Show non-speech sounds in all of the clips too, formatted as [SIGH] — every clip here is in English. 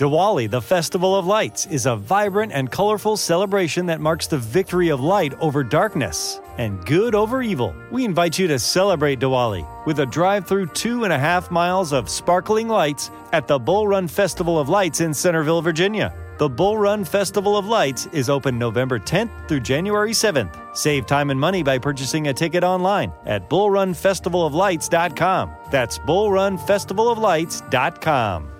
Diwali, the Festival of Lights, is a vibrant and colorful celebration that marks the victory of light over darkness and good over evil. We invite you to celebrate Diwali with a drive through two and a half miles of sparkling lights at the Bull Run Festival of Lights in Centreville, Virginia. The Bull Run Festival of Lights is open November 10th through January 7th. Save time and money by purchasing a ticket online at bullrunfestivaloflights.com. That's bullrunfestivaloflights.com.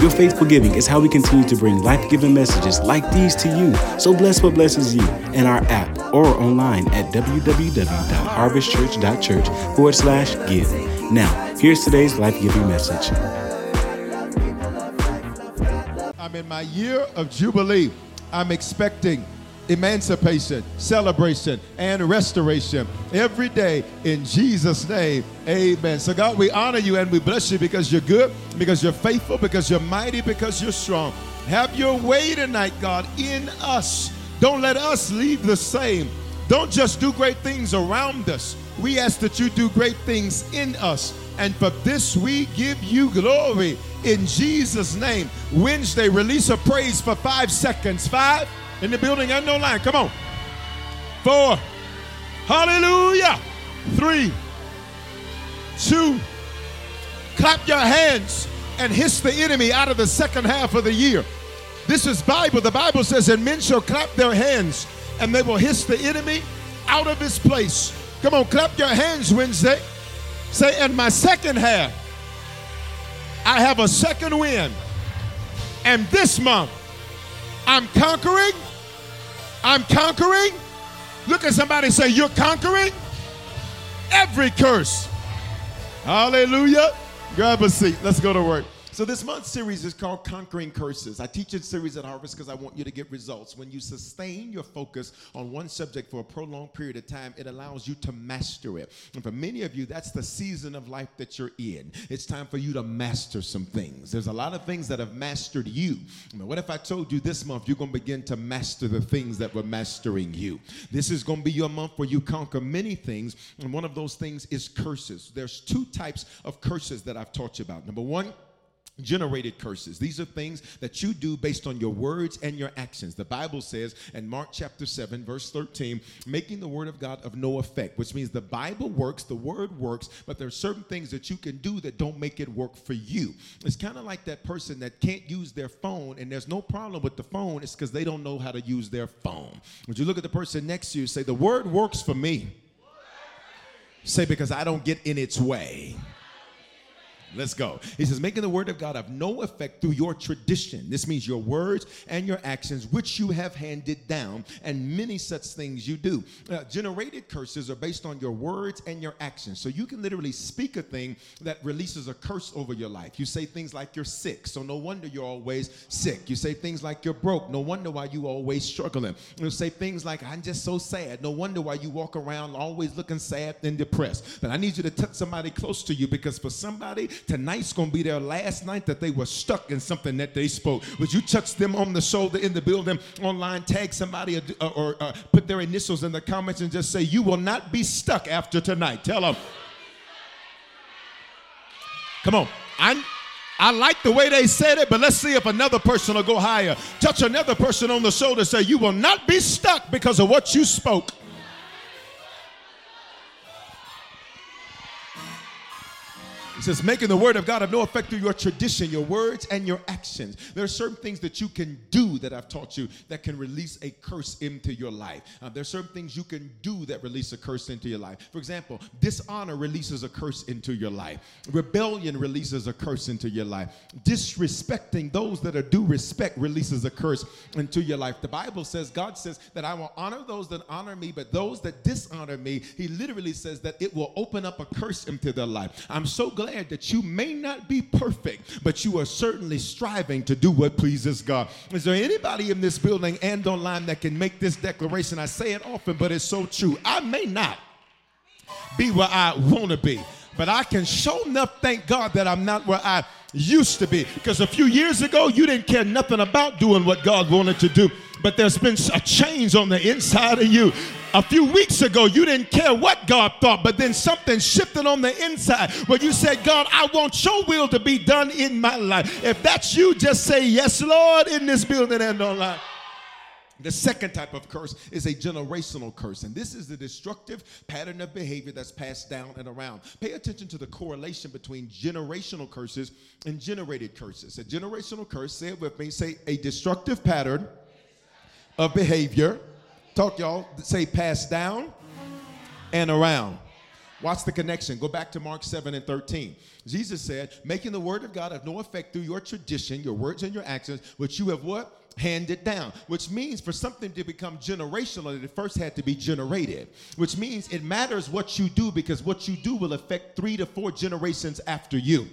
Your faithful giving is how we continue to bring life giving messages like these to you. So bless what blesses you in our app or online at www.harvestchurch.church forward slash give. Now, here's today's life giving message. I'm in my year of Jubilee. I'm expecting emancipation, celebration, and restoration every day in Jesus' name. Amen. So, God, we honor you and we bless you because you're good, because you're faithful, because you're mighty, because you're strong. Have your way tonight, God, in us. Don't let us leave the same. Don't just do great things around us. We ask that you do great things in us. And for this, we give you glory in Jesus' name. Wednesday, release a praise for five seconds. Five in the building and no line. Come on. Four. Hallelujah. Three. Two. Clap your hands and hiss the enemy out of the second half of the year. This is Bible. The Bible says, and men shall clap their hands and they will hiss the enemy out of his place. Come on, clap your hands Wednesday. Say, in my second half, I have a second win. And this month, I'm conquering. I'm conquering. Look at somebody say, You're conquering every curse. Hallelujah. Grab a seat. Let's go to work. So this month's series is called Conquering Curses. I teach a series at Harvest because I want you to get results. When you sustain your focus on one subject for a prolonged period of time, it allows you to master it. And for many of you, that's the season of life that you're in. It's time for you to master some things. There's a lot of things that have mastered you. I mean, what if I told you this month you're going to begin to master the things that were mastering you? This is going to be your month where you conquer many things, and one of those things is curses. There's two types of curses that I've taught you about. Number one, generated curses. These are things that you do based on your words and your actions. The Bible says in Mark chapter 7, verse 13, making the word of God of no effect, which means the Bible works, the word works, but there are certain things that you can do that don't make it work for you. It's kind of like that person that can't use their phone and there's no problem with the phone, it's because they don't know how to use their phone. Would you look at the person next to you say, The word works for me? Say, because I don't get in its way. Let's go. He says, making the word of God of no effect through your tradition. This means your words and your actions, which you have handed down, and many such things you do. Uh, generated curses are based on your words and your actions. So you can literally speak a thing that releases a curse over your life. You say things like you're sick, so no wonder you're always sick. You say things like you're broke, no wonder why you always struggling. You say things like I'm just so sad, no wonder why you walk around always looking sad and depressed. But I need you to touch somebody close to you because for somebody tonight's going to be their last night that they were stuck in something that they spoke. Would you touch them on the shoulder in the building, online, tag somebody, or, or uh, put their initials in the comments and just say, You will not be stuck after tonight. Tell them. Come on. I, I like the way they said it, but let's see if another person will go higher. Touch another person on the shoulder, say, You will not be stuck because of what you spoke. Says, making the word of God of no effect through your tradition, your words, and your actions. There are certain things that you can do that I've taught you that can release a curse into your life. Uh, there are certain things you can do that release a curse into your life. For example, dishonor releases a curse into your life, rebellion releases a curse into your life, disrespecting those that are due respect releases a curse into your life. The Bible says, God says that I will honor those that honor me, but those that dishonor me, He literally says that it will open up a curse into their life. I'm so glad that you may not be perfect, but you are certainly striving to do what pleases God. Is there anybody in this building and online that can make this declaration? I say it often, but it's so true. I may not be where I want to be, but I can show enough thank God that I'm not where I used to be. Because a few years ago, you didn't care nothing about doing what God wanted to do, but there's been a change on the inside of you. A few weeks ago, you didn't care what God thought, but then something shifted on the inside where you said, God, I want your will to be done in my life. If that's you, just say, Yes, Lord, in this building and online. The second type of curse is a generational curse, and this is the destructive pattern of behavior that's passed down and around. Pay attention to the correlation between generational curses and generated curses. A generational curse, say it with me, say a destructive pattern of behavior Talk, y'all. Say pass down and around. Watch the connection. Go back to Mark 7 and 13. Jesus said, making the word of God of no effect through your tradition, your words and your actions, which you have what? handed down, which means for something to become generational, it first had to be generated, which means it matters what you do because what you do will affect three to four generations after you.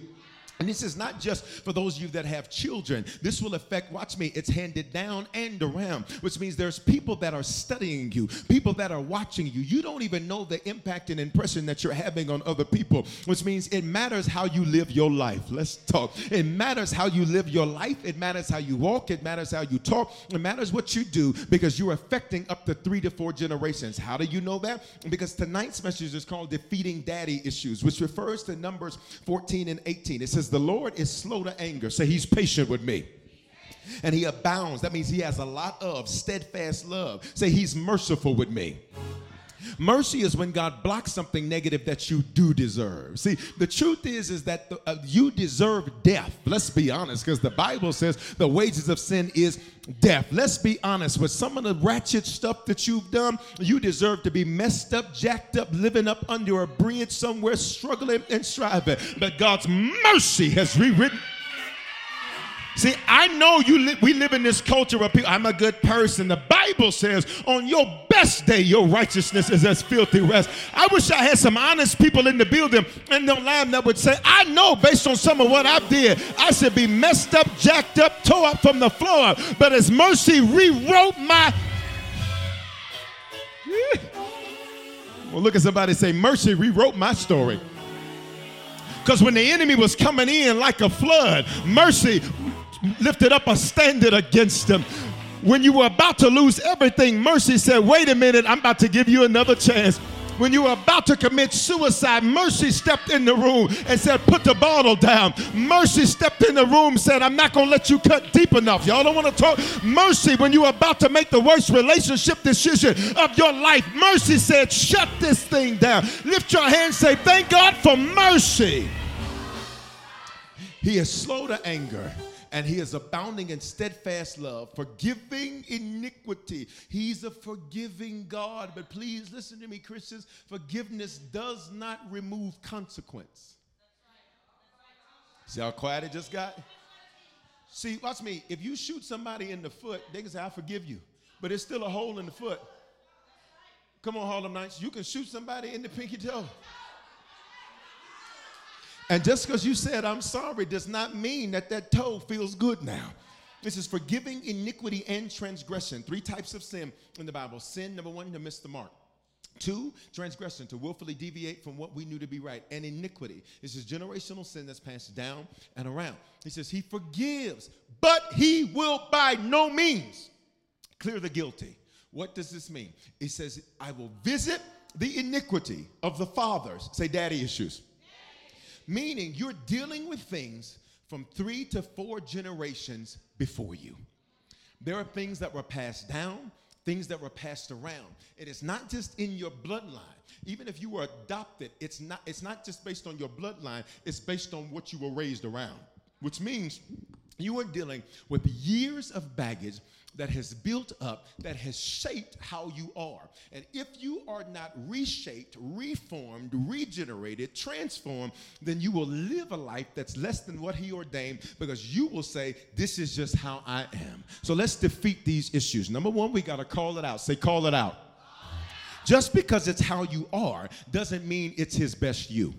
And this is not just for those of you that have children. This will affect, watch me, it's handed down and around, which means there's people that are studying you, people that are watching you. You don't even know the impact and impression that you're having on other people, which means it matters how you live your life. Let's talk. It matters how you live your life. It matters how you walk. It matters how you talk. It matters what you do because you're affecting up to three to four generations. How do you know that? Because tonight's message is called Defeating Daddy Issues, which refers to Numbers 14 and 18. It says, the Lord is slow to anger. Say, He's patient with me. And He abounds. That means He has a lot of steadfast love. Say, He's merciful with me. Mercy is when God blocks something negative that you do deserve. See, the truth is is that the, uh, you deserve death. Let's be honest because the Bible says the wages of sin is death. Let's be honest with some of the ratchet stuff that you've done, you deserve to be messed up, jacked up, living up under a bridge somewhere struggling and striving. But God's mercy has rewritten See, I know you li- we live in this culture of people. I'm a good person. The Bible says, on your best day, your righteousness is as filthy rest. I wish I had some honest people in the building and no lamb that would say, I know based on some of what I did, I should be messed up, jacked up, tore up from the floor. But His mercy rewrote my. [LAUGHS] well, look at somebody say, Mercy rewrote my story. Because when the enemy was coming in like a flood, mercy lifted up a standard against them. When you were about to lose everything, mercy said, Wait a minute, I'm about to give you another chance. When you were about to commit suicide, mercy stepped in the room and said, Put the bottle down. Mercy stepped in the room said, I'm not going to let you cut deep enough. Y'all don't want to talk. Mercy, when you were about to make the worst relationship decision of your life, mercy said, Shut this thing down. Lift your hand say, Thank God for mercy. He is slow to anger and he is abounding in steadfast love, forgiving iniquity. He's a forgiving God. But please listen to me, Christians. Forgiveness does not remove consequence. See how quiet it just got? See, watch me. If you shoot somebody in the foot, they can say, I forgive you. But it's still a hole in the foot. Come on, Harlem Nights. You can shoot somebody in the pinky toe. And just because you said, I'm sorry, does not mean that that toe feels good now. This is forgiving iniquity and transgression. Three types of sin in the Bible. Sin, number one, to miss the mark. Two, transgression, to willfully deviate from what we knew to be right. And iniquity. This is generational sin that's passed down and around. He says, He forgives, but He will by no means clear the guilty. What does this mean? He says, I will visit the iniquity of the fathers. Say, daddy issues meaning you're dealing with things from three to four generations before you. There are things that were passed down things that were passed around. It is not just in your bloodline. Even if you were adopted, it's not, it's not just based on your bloodline, it's based on what you were raised around, which means you are dealing with years of baggage that has built up, that has shaped how you are. And if you are not reshaped, reformed, regenerated, transformed, then you will live a life that's less than what He ordained because you will say, This is just how I am. So let's defeat these issues. Number one, we got to call it out. Say, Call it out. Just because it's how you are doesn't mean it's His best you.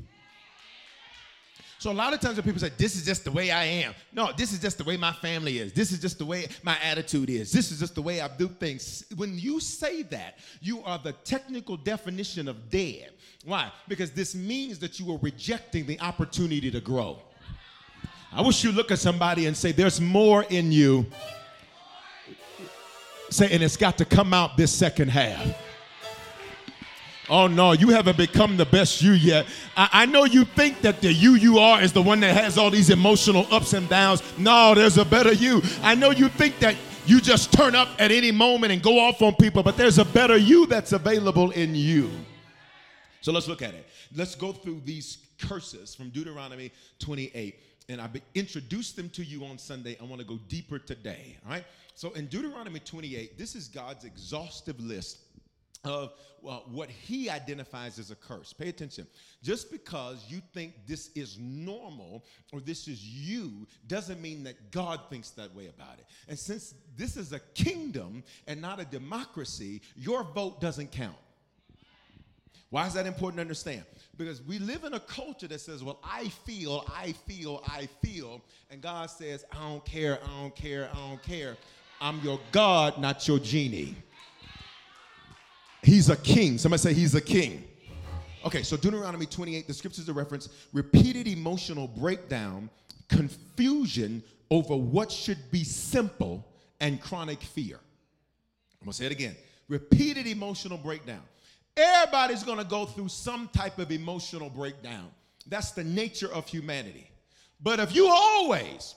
So a lot of times when people say, this is just the way I am. No, this is just the way my family is. This is just the way my attitude is. This is just the way I do things. When you say that, you are the technical definition of dead. Why? Because this means that you are rejecting the opportunity to grow. I wish you look at somebody and say, there's more in you. Say, and it's got to come out this second half. Oh no, you haven't become the best you yet. I, I, know you think that the you you are is the one that has all these emotional ups and downs. No, there's a better you. I know you think that you just turn up at any moment and go off on people, but there's a better you that's available in you. So let's look at it. Let's go through these curses from Deuteronomy 28. And I introduced them to you on Sunday. I want to go deeper today. All right. So in Deuteronomy 28, this is God's exhaustive list of well, what he identifies as a curse. Pay attention. Just because you think this is normal or this is you doesn't mean that God thinks that way about it. And since this is a kingdom and not a democracy, your vote doesn't count. Why is that important to understand? Because we live in a culture that says, well, I feel, I feel, I feel. And God says, I don't care, I don't care, I don't care. I'm your God, not your genie. He's a king. Somebody say he's a king. Okay, so Deuteronomy 28, the scriptures are reference repeated emotional breakdown, confusion over what should be simple, and chronic fear. I'm gonna say it again repeated emotional breakdown. Everybody's gonna go through some type of emotional breakdown. That's the nature of humanity. But if you always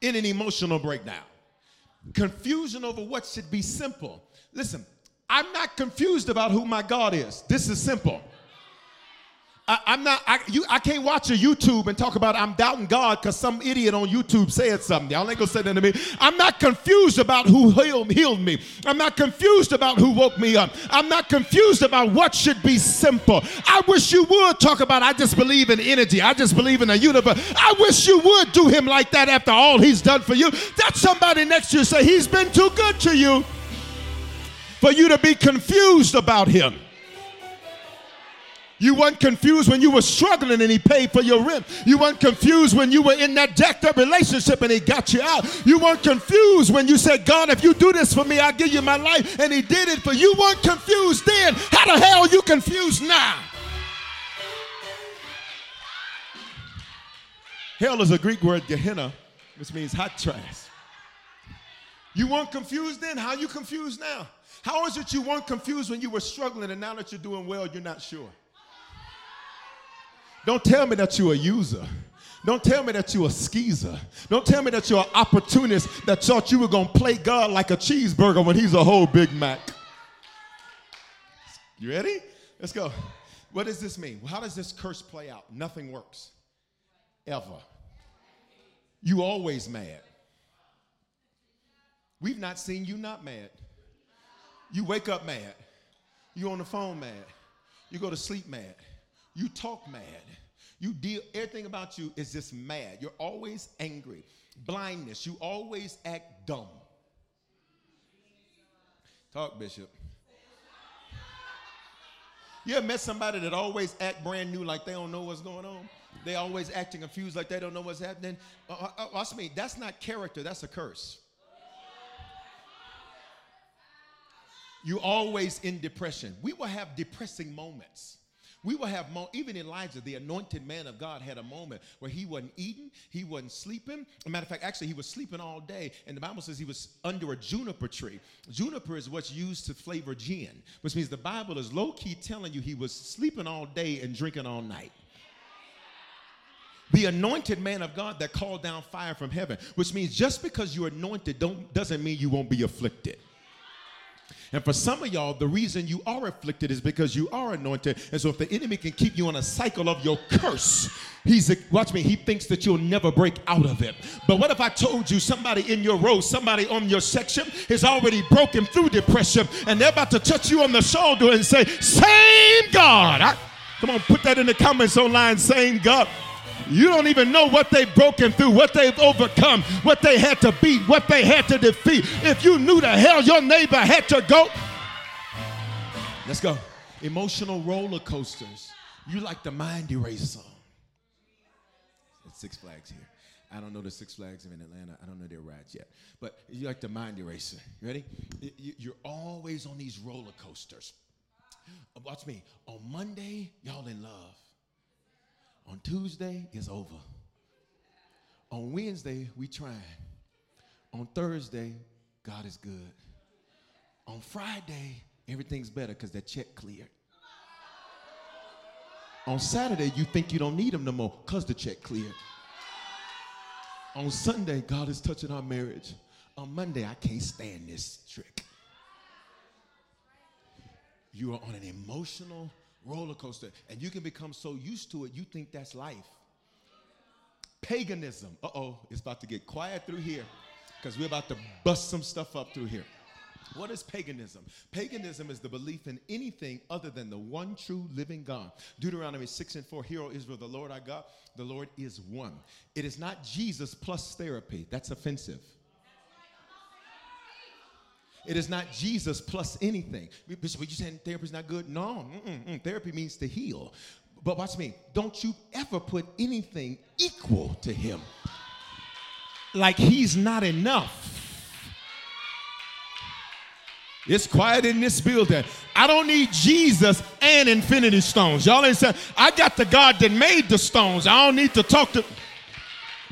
in an emotional breakdown, confusion over what should be simple, listen, I'm not confused about who my God is. This is simple. I, am not, I, you, I can't watch a YouTube and talk about I'm doubting God because some idiot on YouTube said something. Y'all ain't gonna say that to me. I'm not confused about who healed, healed me. I'm not confused about who woke me up. I'm not confused about what should be simple. I wish you would talk about I just believe in energy. I just believe in the universe. I wish you would do him like that after all he's done for you. That's somebody next to you say he's been too good to you for you to be confused about him. You weren't confused when you were struggling and he paid for your rent. You weren't confused when you were in that jacked up relationship and he got you out. You weren't confused when you said, God, if you do this for me, I'll give you my life. And he did it for you. Weren't confused then. How the hell are you confused now? Hell is a Greek word, Gehenna, which means hot trash. You weren't confused then. How are you confused now? How is it you weren't confused when you were struggling and now that you're doing well, you're not sure? Don't tell me that you're a user. Don't tell me that you're a skeezer. Don't tell me that you're an opportunist that thought you were going to play God like a cheeseburger when he's a whole Big Mac. You ready? Let's go. What does this mean? How does this curse play out? Nothing works. Ever. You always mad. We've not seen you not mad. You wake up mad. You on the phone mad. You go to sleep mad. You talk mad. You deal everything about you is just mad. You're always angry. Blindness. You always act dumb. Talk, Bishop. You ever met somebody that always act brand new like they don't know what's going on? They always acting confused like they don't know what's happening. Uh, uh, uh watch me. That's not character. That's a curse. You always in depression. We will have depressing moments. We will have, mo- even Elijah, the anointed man of God, had a moment where he wasn't eating, he wasn't sleeping. As a matter of fact, actually, he was sleeping all day, and the Bible says he was under a juniper tree. Juniper is what's used to flavor gin, which means the Bible is low key telling you he was sleeping all day and drinking all night the anointed man of God that called down fire from heaven, which means just because you're anointed don't, doesn't mean you won't be afflicted. And for some of y'all, the reason you are afflicted is because you are anointed. And so if the enemy can keep you on a cycle of your curse, he's watch me, he thinks that you'll never break out of it. But what if I told you somebody in your row, somebody on your section has already broken through depression and they're about to touch you on the shoulder and say, Same God. I, come on, put that in the comments online, same God. You don't even know what they've broken through, what they've overcome, what they had to beat, what they had to defeat. If you knew the hell your neighbor had to go. Let's go. Emotional roller coasters. You like the mind eraser. It's Six Flags here. I don't know the Six Flags in Atlanta. I don't know their rides yet. But you like the mind eraser. You ready? You're always on these roller coasters. Watch me. On Monday, y'all in love. On Tuesday, it's over. On Wednesday, we trying. On Thursday, God is good. On Friday, everything's better because that check cleared. On Saturday, you think you don't need him no more because the check cleared. On Sunday, God is touching our marriage. On Monday, I can't stand this trick. You are on an emotional roller coaster. And you can become so used to it, you think that's life. Paganism. Uh oh, it's about to get quiet through here because we're about to bust some stuff up through here. What is paganism? Paganism is the belief in anything other than the one true living God. Deuteronomy 6 and 4 Hear, O Israel, the Lord our God, the Lord is one. It is not Jesus plus therapy. That's offensive. It is not Jesus plus anything. Bishop, are you saying therapy is not good? No, mm-mm, mm, therapy means to heal. But watch me. Don't you ever put anything equal to him. Like he's not enough. It's quiet in this building. I don't need Jesus and infinity stones. Y'all ain't saying, I got the God that made the stones. I don't need to talk to.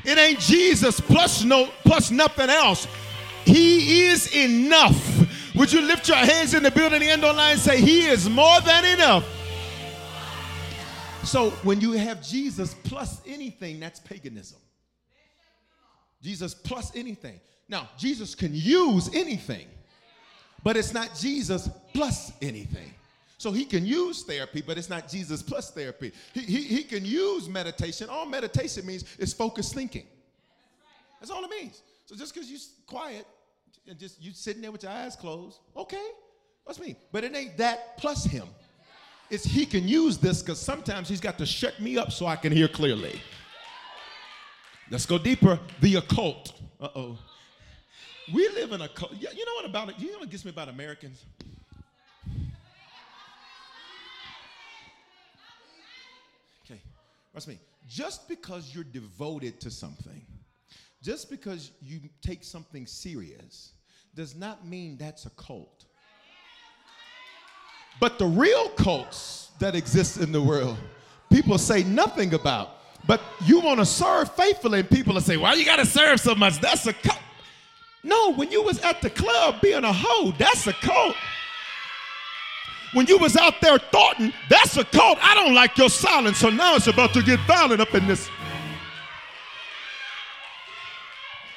It ain't Jesus plus no plus nothing else. He is enough. Would you lift your hands in the building end online and say, He is more than enough? So when you have Jesus plus anything, that's paganism. Jesus plus anything. Now, Jesus can use anything, but it's not Jesus plus anything. So he can use therapy, but it's not Jesus plus therapy. He, he, he can use meditation. All meditation means is focused thinking. That's all it means. So just because you're quiet and just you sitting there with your eyes closed, okay, that's me. But it ain't that plus him. It's he can use this because sometimes he's got to shut me up so I can hear clearly. Let's go deeper. The occult. Uh oh. We live in a cult. You know what about it? You know what gets me about Americans? Okay, watch me. Just because you're devoted to something just because you take something serious does not mean that's a cult. But the real cults that exist in the world, people say nothing about. But you want to serve faithfully, and people will say, "Why you got to serve so much?" That's a cult. No, when you was at the club being a hoe, that's a cult. When you was out there thoughting, that's a cult. I don't like your silence, so now it's about to get violent up in this.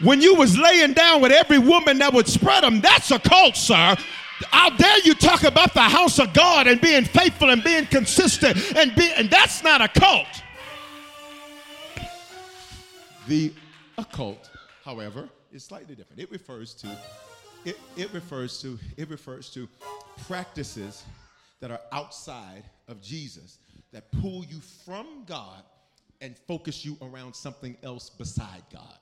When you was laying down with every woman that would spread them, that's a cult, sir. How dare you talk about the house of God and being faithful and being consistent and be, and that's not a cult. The occult, however, is slightly different. It refers to it, it refers to it refers to practices that are outside of Jesus that pull you from God and focus you around something else beside God.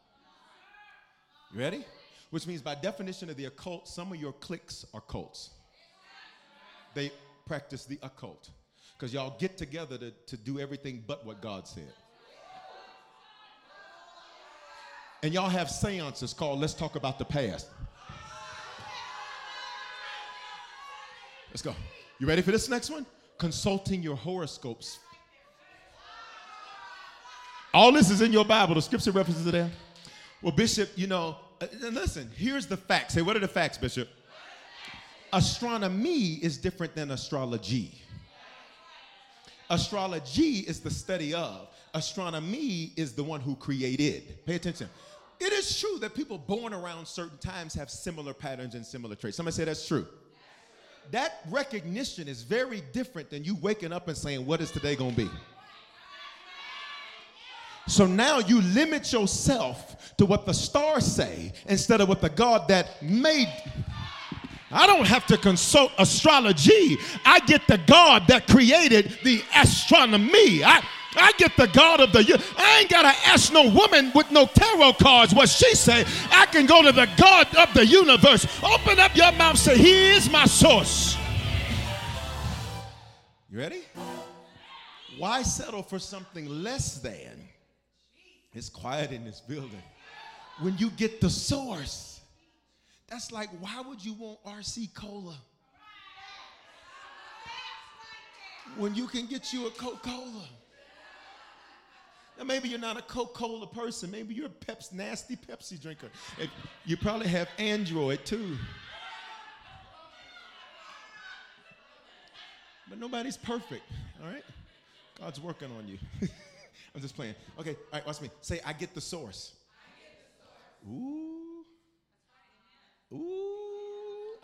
Ready? Which means, by definition of the occult, some of your cliques are cults. They practice the occult because y'all get together to, to do everything but what God said. And y'all have seances called Let's Talk About the Past. Let's go. You ready for this next one? Consulting your horoscopes. All this is in your Bible. The scripture references are there. Well, Bishop, you know, uh, listen, here's the facts. Say, what are the facts, Bishop? Astronomy is different than astrology. Astrology is the study of, astronomy is the one who created. Pay attention. It is true that people born around certain times have similar patterns and similar traits. Somebody say that's true. that recognition is very different than you waking up and saying, What is today gonna be? So now you limit yourself to what the stars say instead of what the God that made. I don't have to consult astrology. I get the God that created the astronomy. I, I get the God of the I ain't gotta ask no woman with no tarot cards what she say. I can go to the God of the universe. Open up your mouth, say, He is my source. You ready? Why settle for something less than? It's quiet in this building. When you get the source, that's like, why would you want RC Cola? When you can get you a Coca Cola. Now, maybe you're not a Coca Cola person. Maybe you're a Pepsi, nasty Pepsi drinker. you probably have Android too. But nobody's perfect, all right? God's working on you. [LAUGHS] I'm just playing. Okay, all right, watch me. Say, I get the source. Ooh. Ooh.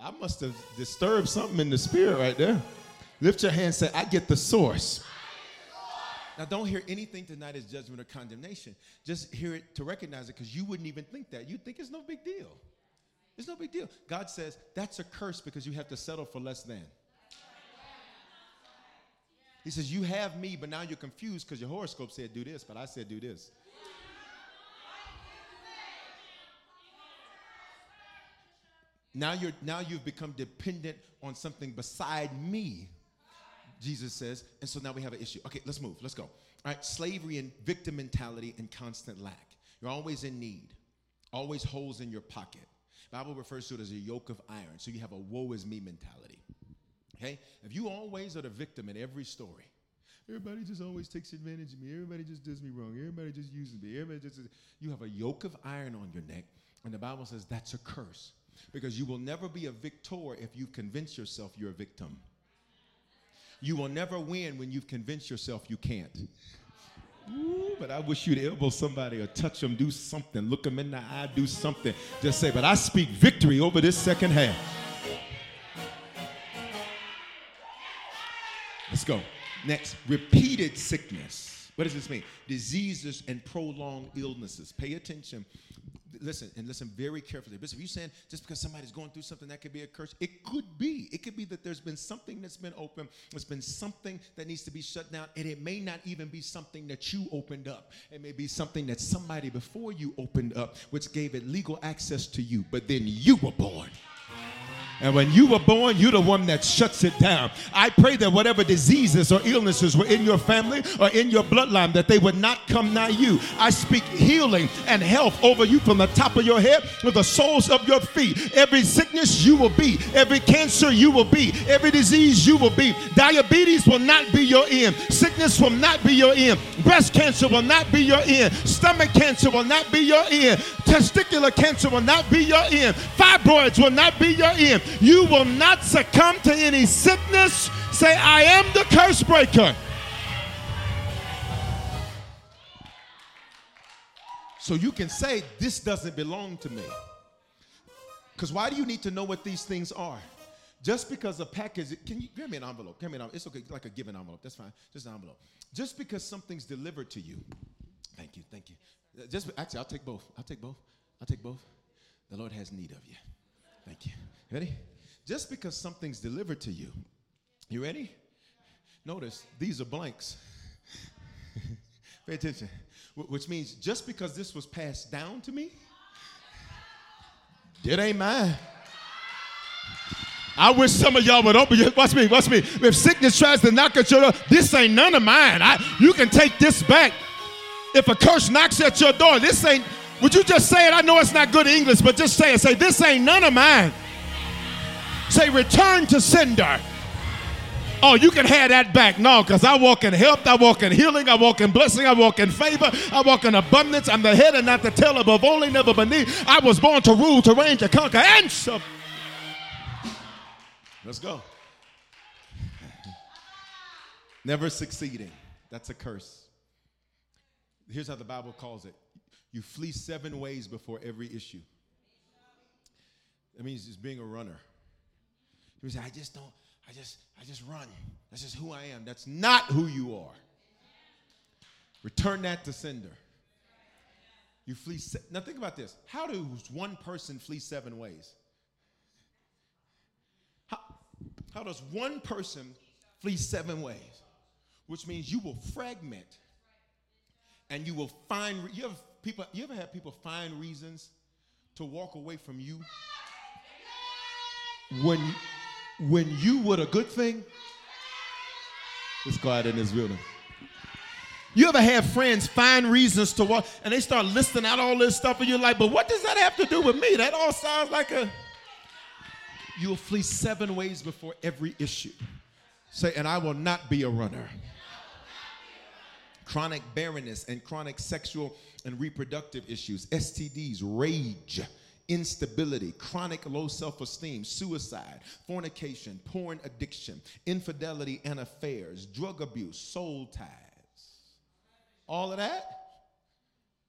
I must have disturbed something in the spirit right there. Lift your hand say, I get the source. Now, don't hear anything tonight as judgment or condemnation. Just hear it to recognize it because you wouldn't even think that. You'd think it's no big deal. It's no big deal. God says that's a curse because you have to settle for less than. He says, You have me, but now you're confused because your horoscope said do this, but I said do this. Now you're now you've become dependent on something beside me, Jesus says, and so now we have an issue. Okay, let's move. Let's go. All right, slavery and victim mentality and constant lack. You're always in need, always holes in your pocket. Bible refers to it as a yoke of iron. So you have a woe is me mentality. Okay? If you always are the victim in every story, everybody just always takes advantage of me. Everybody just does me wrong. Everybody just uses me. Everybody just you have a yoke of iron on your neck, and the Bible says that's a curse because you will never be a victor if you convince yourself you're a victim. You will never win when you've convinced yourself you can't. Ooh, but I wish you'd elbow somebody or touch them, do something, look them in the eye, do something. Just say, but I speak victory over this second half. Go. Next, repeated sickness. What does this mean? Diseases and prolonged illnesses. Pay attention. Listen and listen very carefully. Bishop, you saying just because somebody's going through something that could be a curse? It could be. It could be that there's been something that's been open. There's been something that needs to be shut down, and it may not even be something that you opened up. It may be something that somebody before you opened up, which gave it legal access to you. But then you were born. And when you were born, you're the one that shuts it down. I pray that whatever diseases or illnesses were in your family or in your bloodline, that they would not come nigh you. I speak healing and health over you from the top of your head to the soles of your feet. Every sickness you will be, every cancer you will be, every disease you will be. Diabetes will not be your end. Sickness will not be your end. Breast cancer will not be your end. Stomach cancer will not be your end. Testicular cancer will not be your end. Fibroids will not be your end. You will not succumb to any sickness. Say, I am the curse breaker. So you can say, This doesn't belong to me. Because why do you need to know what these things are? Just because a package, can you give me an envelope? Give me an envelope. It's okay, like a given envelope. That's fine. Just an envelope. Just because something's delivered to you. Thank you, thank you. Uh, just actually, I'll take both. I'll take both. I'll take both. The Lord has need of you. Thank you. Ready? Just because something's delivered to you, you ready? Notice these are blanks. [LAUGHS] Pay attention. Which means just because this was passed down to me, it ain't mine. I wish some of y'all would open your watch me, watch me. If sickness tries to knock at your door, this ain't none of mine. I, you can take this back. If a curse knocks at your door, this ain't, would you just say it? I know it's not good English, but just say it. Say, this ain't none of mine. Say, return to sender. Oh, you can have that back. No, because I walk in health, I walk in healing, I walk in blessing, I walk in favor, I walk in abundance. I'm the head and not the tail, above only, never beneath. I was born to rule, to reign, to conquer, and so. Let's go. Never succeeding. That's a curse. Here's how the Bible calls it you flee seven ways before every issue. That means just being a runner. You say, I just don't, I just, I just run. That's just who I am. That's not who you are. Return that to sender. You flee. Se- now think about this. How does one person flee seven ways? How, how does one person flee seven ways? Which means you will fragment and you will find you have people you ever have people find reasons to walk away from you? When when you were a good thing it's quiet in this building. You ever have friends find reasons to walk and they start listing out all this stuff and you're like but what does that have to do with me? That all sounds like a you'll flee seven ways before every issue say and i will not be a runner chronic barrenness and chronic sexual and reproductive issues, STDs, rage, instability, chronic low self esteem, suicide, fornication, porn addiction, infidelity and affairs, drug abuse, soul ties. All of that,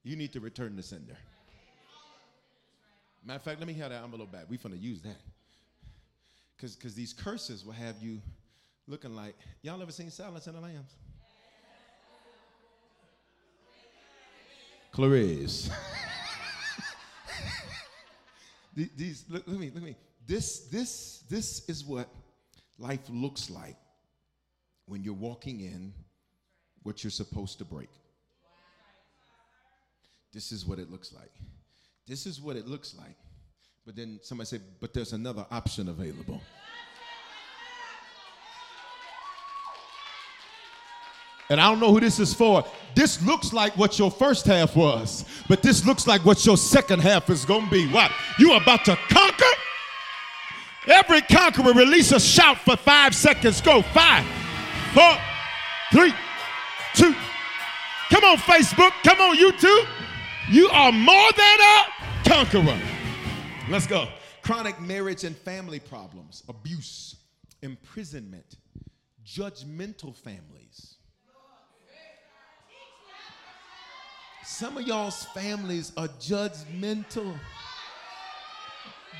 you need to return the sender. Matter of fact, let me hear that envelope back. We're going to use that. Because these curses will have you looking like, y'all ever seen Silence in the Lambs? Clarice. [LAUGHS] These, look, at me, at me. This, this, this is what life looks like when you're walking in what you're supposed to break. This is what it looks like. This is what it looks like. But then somebody said, but there's another option available. And I don't know who this is for. This looks like what your first half was, but this looks like what your second half is going to be. What? You about to conquer? Every conqueror release a shout for five seconds. Go. Five, four, three, two. Come on, Facebook. Come on, YouTube. You are more than a conqueror. Let's go. Chronic marriage and family problems, abuse, imprisonment, judgmental families Some of y'all's families are judgmental.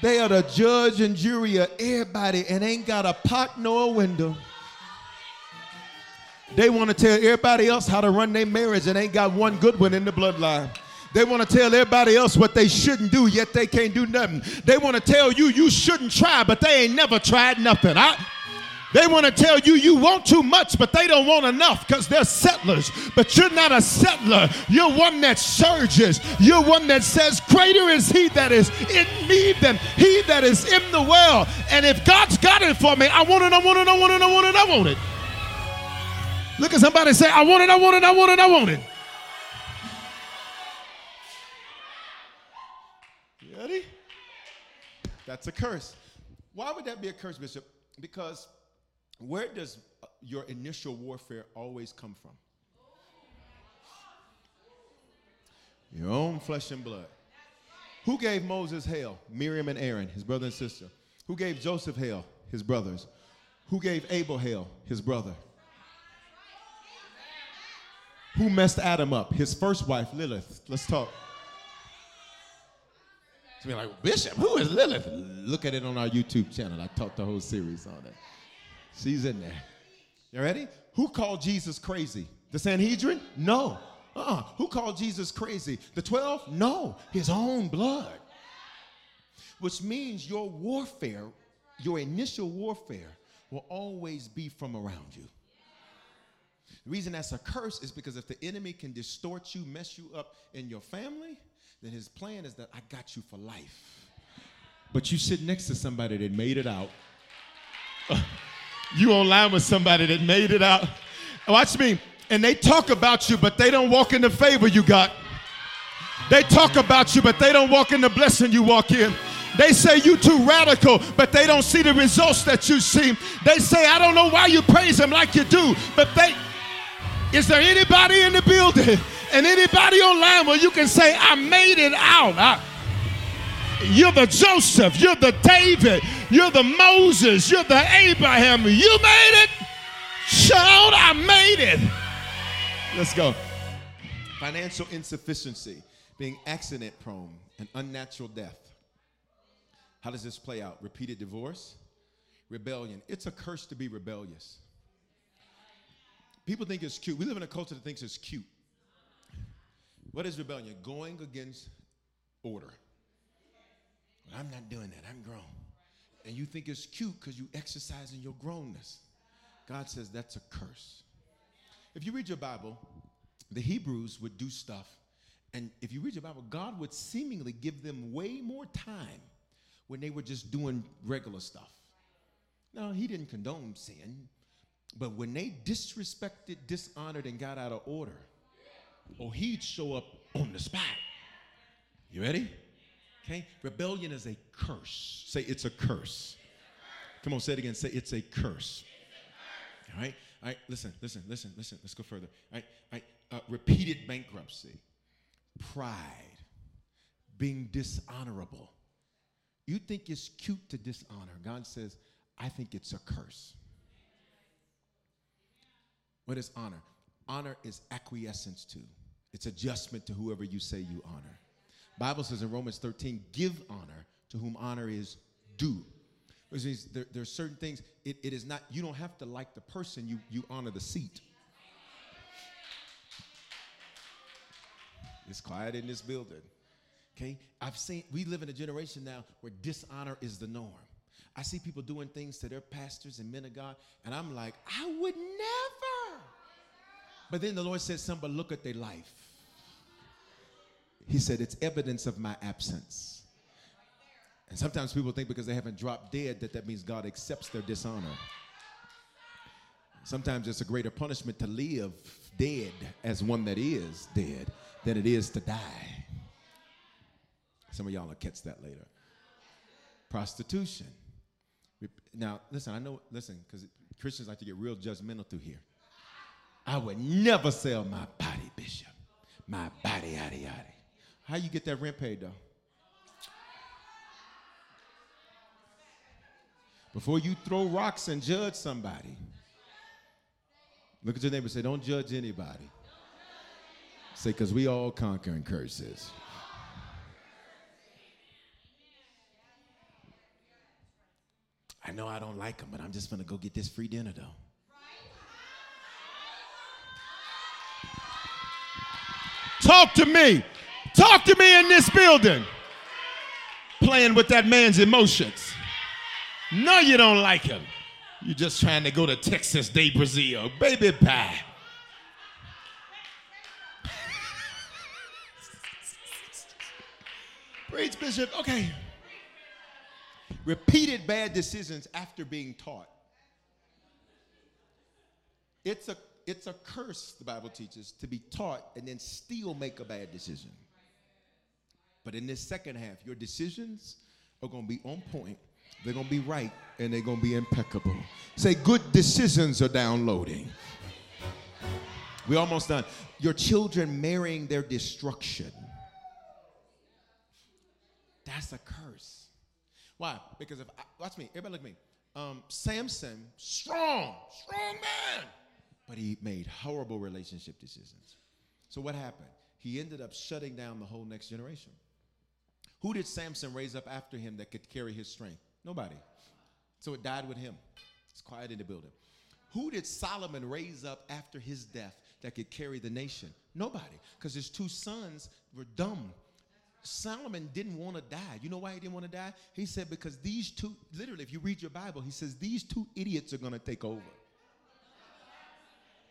They are the judge and jury of everybody and ain't got a pot nor a window. They want to tell everybody else how to run their marriage and ain't got one good one in the bloodline. They want to tell everybody else what they shouldn't do, yet they can't do nothing. They want to tell you you shouldn't try, but they ain't never tried nothing. I, they want to tell you you want too much, but they don't want enough because they're settlers. But you're not a settler. You're one that surges. You're one that says, Greater is he that is in me than he that is in the world. And if God's got it for me, I want it, I want it, I want it, I want it, I want it. Look at somebody say, I want it, I want it, I want it, I want it. That's a curse. Why would that be a curse, Bishop? Because where does uh, your initial warfare always come from? Your own flesh and blood. Who gave Moses hell? Miriam and Aaron, his brother and sister. Who gave Joseph hell? His brothers. Who gave Abel hell? His brother. Who messed Adam up? His first wife, Lilith. Let's talk. To be like, Bishop, who is Lilith? Look at it on our YouTube channel. I taught the whole series on it. She's in there. You ready? Who called Jesus crazy? The Sanhedrin? No. Uh-uh. Who called Jesus crazy? The 12? No. His own blood. Which means your warfare, your initial warfare, will always be from around you. The reason that's a curse is because if the enemy can distort you, mess you up in your family, then his plan is that I got you for life. But you sit next to somebody that made it out. you online with somebody that made it out. Watch me. And they talk about you, but they don't walk in the favor you got. They talk about you, but they don't walk in the blessing you walk in. They say you too radical, but they don't see the results that you see. They say, I don't know why you praise him like you do, but they is there anybody in the building and anybody online where you can say, I made it out? I, you're the Joseph, you're the David, you're the Moses. You're the Abraham. You made it. Child, I made it. Let's go. Financial insufficiency, being accident prone, and unnatural death. How does this play out? Repeated divorce, Rebellion. It's a curse to be rebellious. People think it's cute. We live in a culture that thinks it's cute. What is rebellion? Going against order. Well, I'm not doing that. I'm grown. And you think it's cute because you're exercising your grownness. God says that's a curse. If you read your Bible, the Hebrews would do stuff. And if you read your Bible, God would seemingly give them way more time when they were just doing regular stuff. Now, He didn't condone sin, but when they disrespected, dishonored, and got out of order, oh, He'd show up on the spot. You ready? Okay? Rebellion is a curse. Say it's a curse. Come on, say it again. Say it's a curse. All right? All right, listen, listen, listen, listen. Let's go further. All right, all right. Uh, repeated bankruptcy, pride, being dishonorable. You think it's cute to dishonor. God says, I think it's a curse. What is honor? Honor is acquiescence to. It's adjustment to whoever you say you honor. Bible says in Romans 13, give honor to whom honor is due. Which means there, there are certain things, it, it is not, you don't have to like the person, you, you honor the seat. It's quiet in this building. Okay? I've seen, we live in a generation now where dishonor is the norm. I see people doing things to their pastors and men of God, and I'm like, I would never. But then the Lord said something, but look at their life. He said, It's evidence of my absence. And sometimes people think because they haven't dropped dead that that means God accepts their dishonor. Sometimes it's a greater punishment to live dead as one that is dead than it is to die. Some of y'all will catch that later. Prostitution. Now, listen, I know, listen, because Christians like to get real judgmental through here. I would never sell my body, Bishop. My body, yada, yada. How you get that rent paid though? Before you throw rocks and judge somebody, look at your neighbor and say, Don't judge anybody. Say, because we all conquering curses. I know I don't like them, but I'm just going to go get this free dinner though. Talk to me. Talk to me in this building. Playing with that man's emotions. No, you don't like him. You're just trying to go to Texas de Brazil. Baby pie. [LAUGHS] Preach, Bishop. Okay. Repeated bad decisions after being taught. It's a it's a curse, the Bible teaches, to be taught and then still make a bad decision. But in this second half, your decisions are going to be on point, they're going to be right, and they're going to be impeccable. Say, good decisions are downloading. We're almost done. Your children marrying their destruction. That's a curse. Why? Because if I, watch me, everybody look at me. Um, Samson, strong, strong man but he made horrible relationship decisions. So what happened? He ended up shutting down the whole next generation. Who did Samson raise up after him that could carry his strength? Nobody. So it died with him. It's quiet in the building. Who did Solomon raise up after his death that could carry the nation? Nobody, because his two sons were dumb. Solomon didn't want to die. You know why he didn't want to die? He said, because these two, literally, if you read your Bible, he says, these two idiots are going to take over.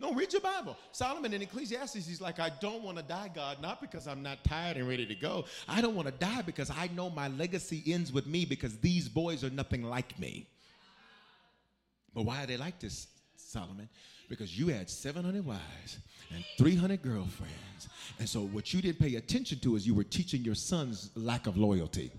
No, read your Bible. Solomon in Ecclesiastes, he's like, I don't want to die, God, not because I'm not tired and ready to go. I don't want to die because I know my legacy ends with me because these boys are nothing like me. But why are they like this, Solomon? Because you had 700 wives and 300 girlfriends. And so what you didn't pay attention to is you were teaching your sons lack of loyalty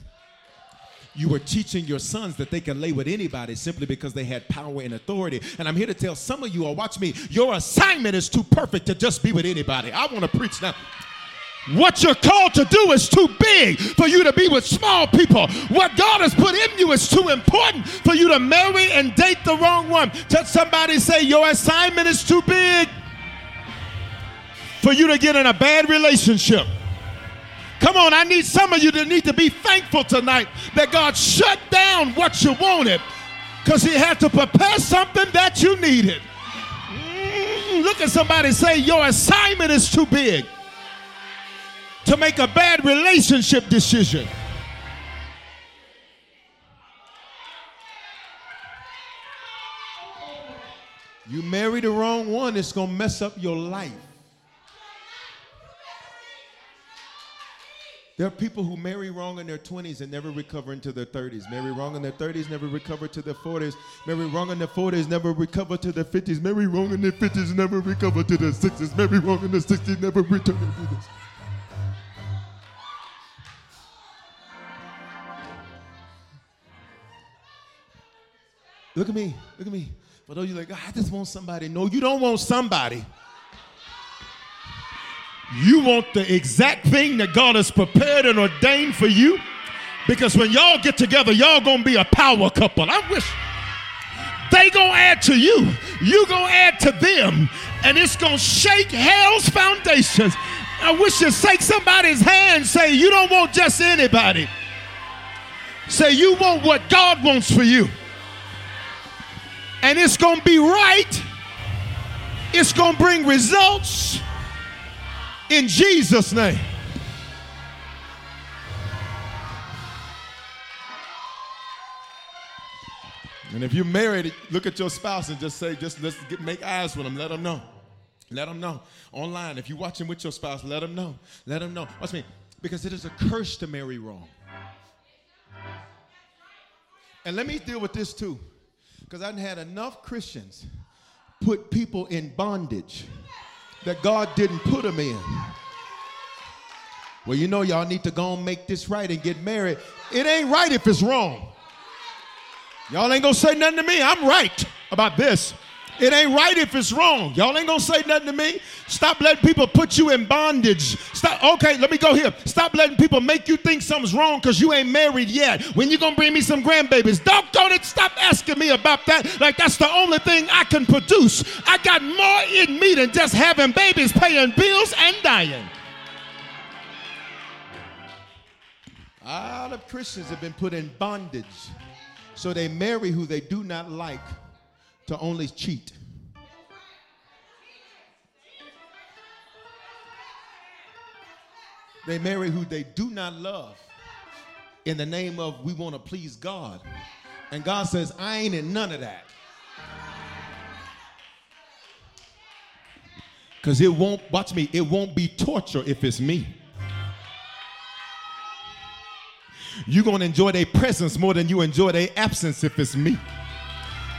you were teaching your sons that they can lay with anybody simply because they had power and authority. And I'm here to tell some of you, or watch me, your assignment is too perfect to just be with anybody. I want to preach now. What you're called to do is too big for you to be with small people. What God has put in you is too important for you to marry and date the wrong one. Touch somebody say, Your assignment is too big for you to get in a bad relationship. Come on, I need some of you to need to be thankful tonight that God shut down what you wanted Because he had to prepare something that you needed. Mm, look at somebody say, Your assignment is too big to make a bad relationship decision. You marry the wrong one, it's going to mess up your life. There are people who marry wrong in their 20s and never recover into their 30s. Marry wrong in their 30s, never recover to their 40s. Marry wrong in their 40s, never recover to their 50s. Marry wrong in their 50s, never recover to their 60s. Marry wrong in their 60s, never return to this. Look at me, look at me. For those you like, I just want somebody. No, you don't want somebody. You want the exact thing that God has prepared and ordained for you. Because when y'all get together, y'all gonna be a power couple. I wish they gonna add to you. You gonna add to them. And it's gonna shake hell's foundations. I wish you shake somebody's hand say, you don't want just anybody. Say you want what God wants for you. And it's gonna be right. It's gonna bring results in Jesus' name. And if you're married, look at your spouse and just say, just let's get, make eyes with them. Let them know. Let them know. Online, if you're watching with your spouse, let them know. Let them know. Watch me. Because it is a curse to marry wrong. And let me deal with this too. Because I've had enough Christians put people in bondage that God didn't put them in. Well, you know, y'all need to go and make this right and get married. It ain't right if it's wrong. Y'all ain't gonna say nothing to me. I'm right about this. It ain't right if it's wrong. Y'all ain't gonna say nothing to me. Stop letting people put you in bondage. Stop. Okay, let me go here. Stop letting people make you think something's wrong because you ain't married yet. When you gonna bring me some grandbabies? Don't don't stop asking me about that. Like that's the only thing I can produce. I got more in me than just having babies, paying bills, and dying. A lot of Christians have been put in bondage, so they marry who they do not like to only cheat. They marry who they do not love in the name of we want to please God. And God says, I ain't in none of that. Because it won't, watch me, it won't be torture if it's me. You're going to enjoy their presence more than you enjoy their absence if it's me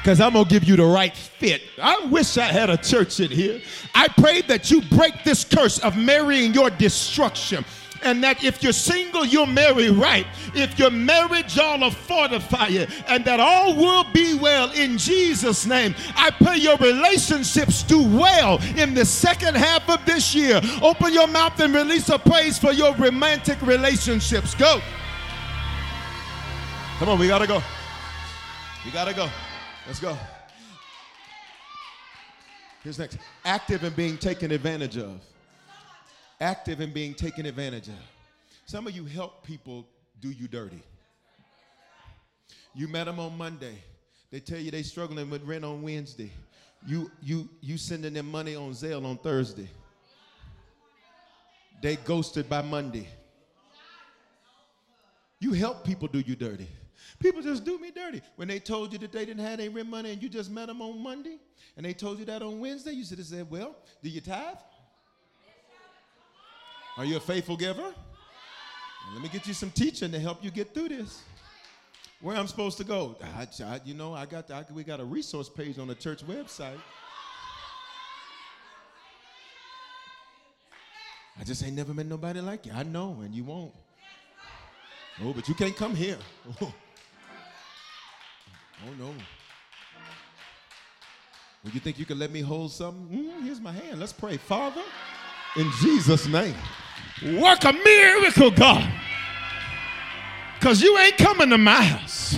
because I'm going to give you the right fit. I wish I had a church in here. I pray that you break this curse of marrying your destruction. And that if you're single, you'll marry right. If you're married, y'all will fortify it. And that all will be well in Jesus' name. I pray your relationships do well in the second half of this year. Open your mouth and release a praise for your romantic relationships. Go. Come on, we got to go. We got to go. Let's go. Here's next. Active and being taken advantage of. Active and being taken advantage of. Some of you help people do you dirty. You met them on Monday. They tell you they struggling with rent on Wednesday. You you you sending them money on Zelle on Thursday. They ghosted by Monday. You help people do you dirty. People just do me dirty. When they told you that they didn't have any rent money and you just met them on Monday, and they told you that on Wednesday, you should have said, Well, do you tithe? Are you a faithful giver? let me get you some teaching to help you get through this. Where I'm supposed to go? I, I, you know, I got I, we got a resource page on the church website. I just ain't never met nobody like you. I know, and you won't. Oh, but you can't come here. [LAUGHS] Oh no. Well, you think you can let me hold something? Mm, here's my hand. Let's pray. Father, in Jesus' name, work a miracle, God. Because you ain't coming to my house.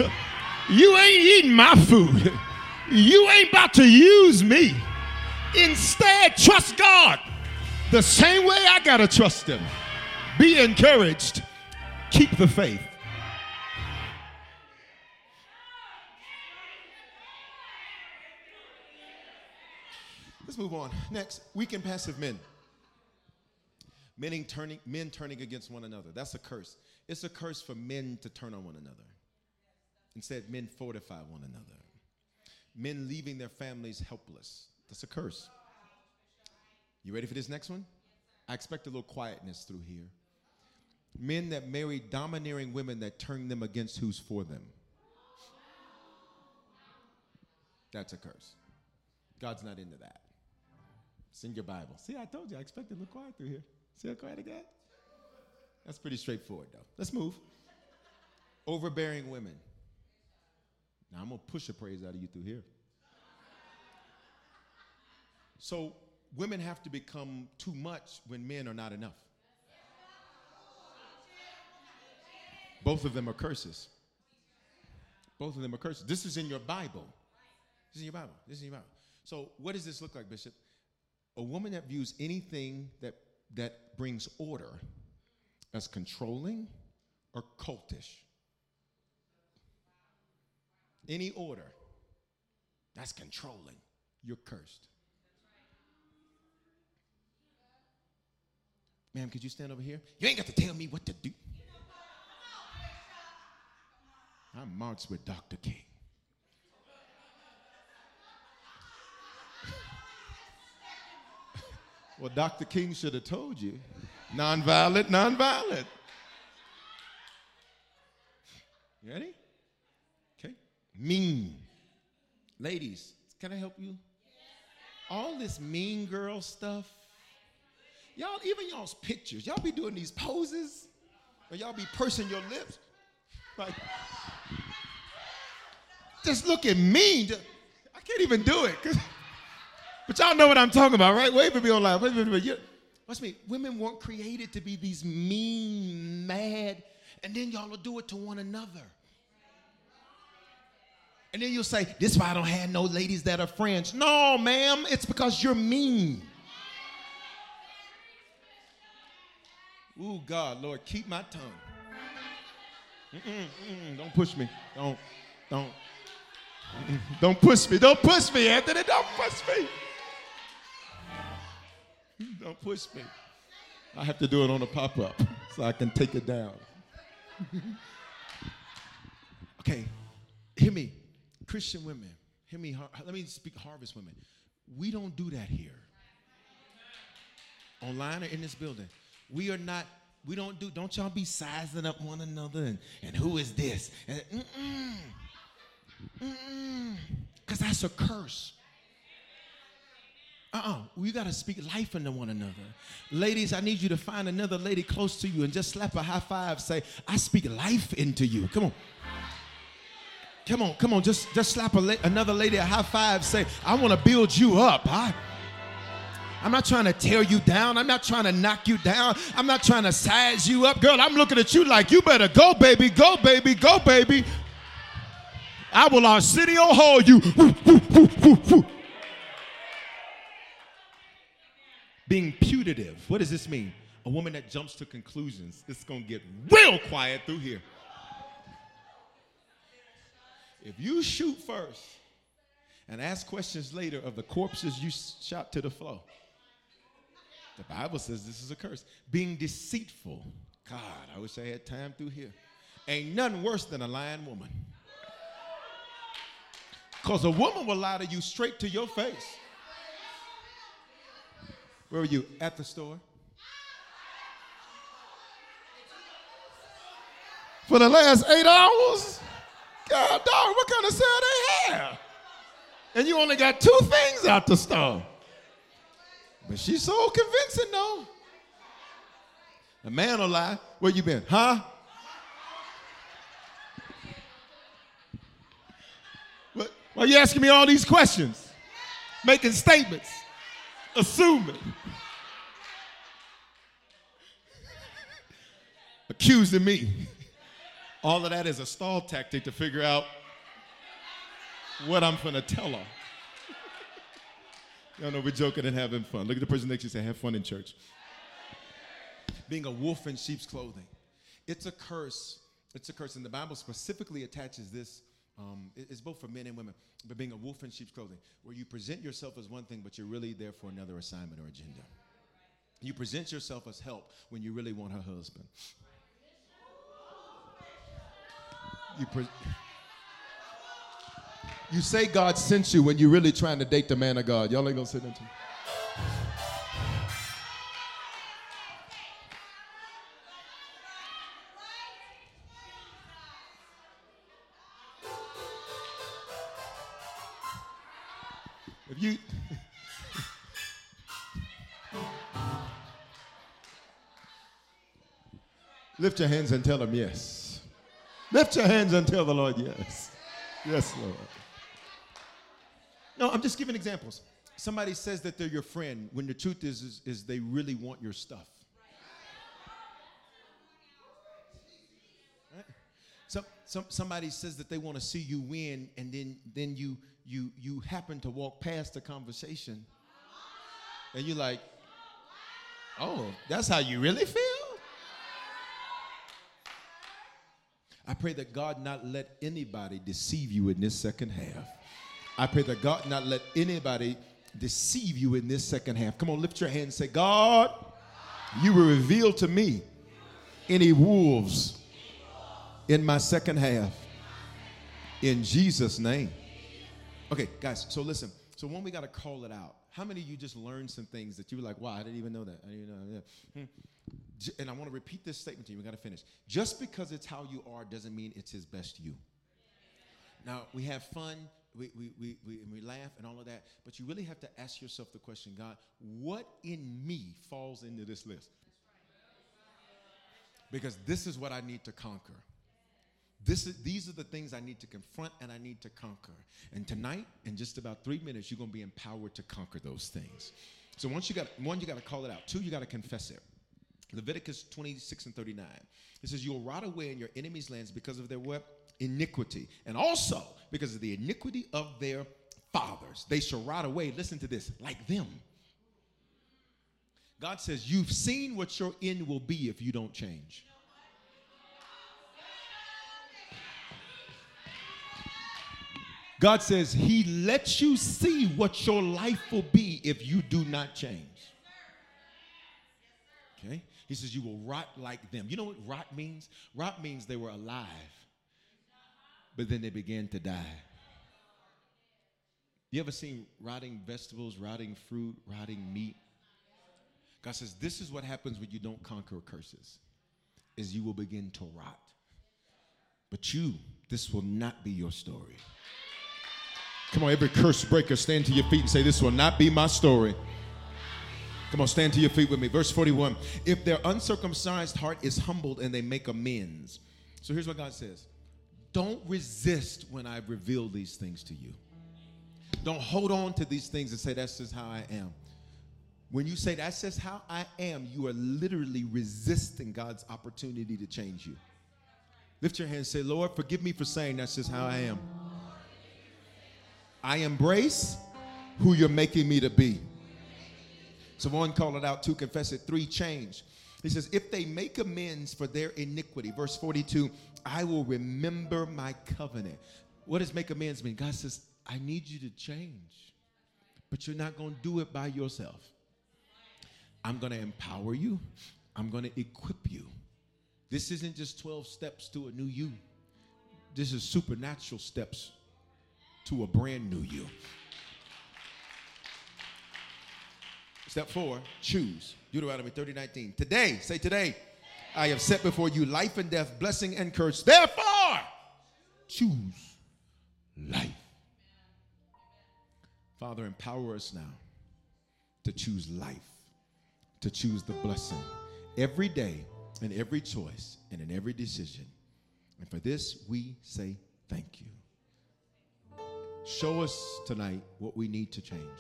You ain't eating my food. You ain't about to use me. Instead, trust God the same way I got to trust Him. Be encouraged. Keep the faith. Let's move on. Next, weak and passive men. Men turning, men turning against one another. That's a curse. It's a curse for men to turn on one another. Instead, men fortify one another. Men leaving their families helpless. That's a curse. You ready for this next one? I expect a little quietness through here. Men that marry domineering women that turn them against who's for them. That's a curse. God's not into that. In your Bible. See, I told you, I expected little quiet through here. See how quiet it got? That's pretty straightforward, though. Let's move. Overbearing women. Now, I'm going to push a praise out of you through here. So, women have to become too much when men are not enough. Both of them are curses. Both of them are curses. This is in your Bible. This is in your Bible. This is in your Bible. So, what does this look like, Bishop? A woman that views anything that, that brings order as controlling or cultish. Any order that's controlling, you're cursed. Ma'am, could you stand over here? You ain't got to tell me what to do. I'm marched with Dr. King. Well, Dr. King should have told you. Nonviolent, nonviolent. You ready? Okay. Mean. Ladies, can I help you? All this mean girl stuff. Y'all, even y'all's pictures, y'all be doing these poses, or y'all be pursing your lips. Like, just looking mean. I can't even do it. But y'all know what I'm talking about, right? Wait for me online. Wait for me. You, watch me. Women weren't created to be these mean, mad, and then y'all will do it to one another. And then you'll say, This is why I don't have no ladies that are friends. No, ma'am, it's because you're mean. Ooh, God, Lord, keep my tongue. Mm-mm, mm-mm, don't push me. Don't, don't. Don't push me. Don't push me, Anthony. Don't push me. [LAUGHS] Don't push me. I have to do it on a pop up so I can take it down. [LAUGHS] okay, hear me. Christian women, hear me. Let me speak harvest women. We don't do that here. Online or in this building. We are not, we don't do, don't y'all be sizing up one another and, and who is this? And, mm-mm, mm-mm, because that's a curse. Uh-uh. We got to speak life into one another. Ladies, I need you to find another lady close to you and just slap a high five. Say, I speak life into you. Come on. Come on, come on. Just, just slap la- another lady a high five. Say, I want to build you up. I, I'm not trying to tear you down. I'm not trying to knock you down. I'm not trying to size you up. Girl, I'm looking at you like you better go, baby, go, baby, go, baby. I will our Arsenio hold you. Being putative. What does this mean? A woman that jumps to conclusions. Is going to get real quiet through here. If you shoot first and ask questions later of the corpses you shot to the floor, the Bible says this is a curse. Being deceitful. God, I wish I had time through here. Ain't nothing worse than a lying woman. Because a woman will lie to you straight to your face. Where were you? At the store? For the last eight hours? God, dog, what kind of sale they have? And you only got two things out the store. But she's so convincing, though. The man will lie. Where you been? Huh? Why are you asking me all these questions? Making statements, assuming, accusing me. All of that is a stall tactic to figure out what I'm gonna tell her. Y'all know we're joking and having fun. Look at the person next to you say, have fun in church. Being a wolf in sheep's clothing. It's a curse. It's a curse. And the Bible specifically attaches this Um, it- it's both for men and women, but being a wolf in sheep's clothing, where you present yourself as one thing, but you're really there for another assignment or agenda. You present yourself as help when you really want her husband. You, pre- you say God sent you when you're really trying to date the man of God. Y'all ain't gonna say that to me. Lift your hands and tell him yes. Lift your hands and tell the Lord yes. Yes, Lord. No, I'm just giving examples. Somebody says that they're your friend when the truth is, is, is they really want your stuff. Right? Some, some, somebody says that they want to see you win, and then, then you, you, you happen to walk past the conversation, and you're like, oh, that's how you really feel? I pray that God not let anybody deceive you in this second half. I pray that God not let anybody deceive you in this second half. Come on, lift your hand and say, God, you will reveal to me any wolves in my second half. In Jesus' name. Okay, guys, so listen. So when we got to call it out, how many of you just learned some things that you were like, wow, I didn't even know that. I didn't even know that. Hmm. And I want to repeat this statement to you. We got to finish. Just because it's how you are doesn't mean it's his best you. Now, we have fun, we, we, we, we, and we laugh and all of that, but you really have to ask yourself the question God, what in me falls into this list? Because this is what I need to conquer. This is, these are the things I need to confront and I need to conquer. And tonight, in just about three minutes, you're going to be empowered to conquer those things. So once you got one, you got to call it out. Two, you got to confess it. Leviticus 26 and 39. It says, You'll rot away in your enemies' lands because of their what? Iniquity. And also because of the iniquity of their fathers. They shall rot away, listen to this, like them. God says, You've seen what your end will be if you don't change. God says He lets you see what your life will be if you do not change. Okay? He says you will rot like them. You know what rot means? Rot means they were alive, but then they began to die. You ever seen rotting vegetables, rotting fruit, rotting meat? God says this is what happens when you don't conquer curses. Is you will begin to rot. But you, this will not be your story. Come on, every curse breaker, stand to your feet and say, This will not be my story. Come on, stand to your feet with me. Verse 41. If their uncircumcised heart is humbled and they make amends. So here's what God says Don't resist when I reveal these things to you. Don't hold on to these things and say, That's just how I am. When you say, That's just how I am, you are literally resisting God's opportunity to change you. Lift your hand and say, Lord, forgive me for saying that's just how I am. I embrace who you're making me to be. So one call it out, two confess it, three change. He says, if they make amends for their iniquity, verse 42, I will remember my covenant. What does make amends mean? God says, I need you to change, but you're not going to do it by yourself. I'm going to empower you. I'm going to equip you. This isn't just 12 steps to a new you. This is supernatural steps to a brand new you. Step four, choose. Deuteronomy 30, 19. Today, say today, I have set before you life and death, blessing and curse. Therefore, choose life. Father, empower us now to choose life, to choose the blessing every day in every choice and in every decision. And for this, we say thank you. Show us tonight what we need to change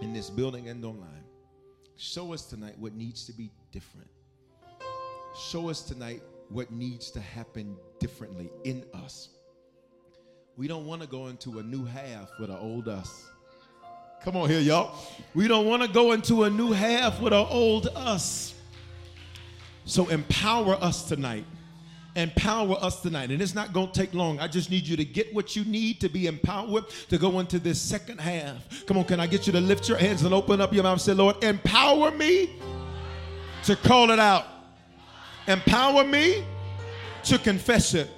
in this building and online. Show us tonight what needs to be different. Show us tonight what needs to happen differently in us. We don't want to go into a new half with an old us. Come on here, y'all. We don't want to go into a new half with an old us. So empower us tonight empower us tonight. And it's not going to take long. I just need you to get what you need to be empowered to go into this second half. Come on, can I get you to lift your hands and open up your mouth and say, Lord, empower me to call it out. Empower me to confess it.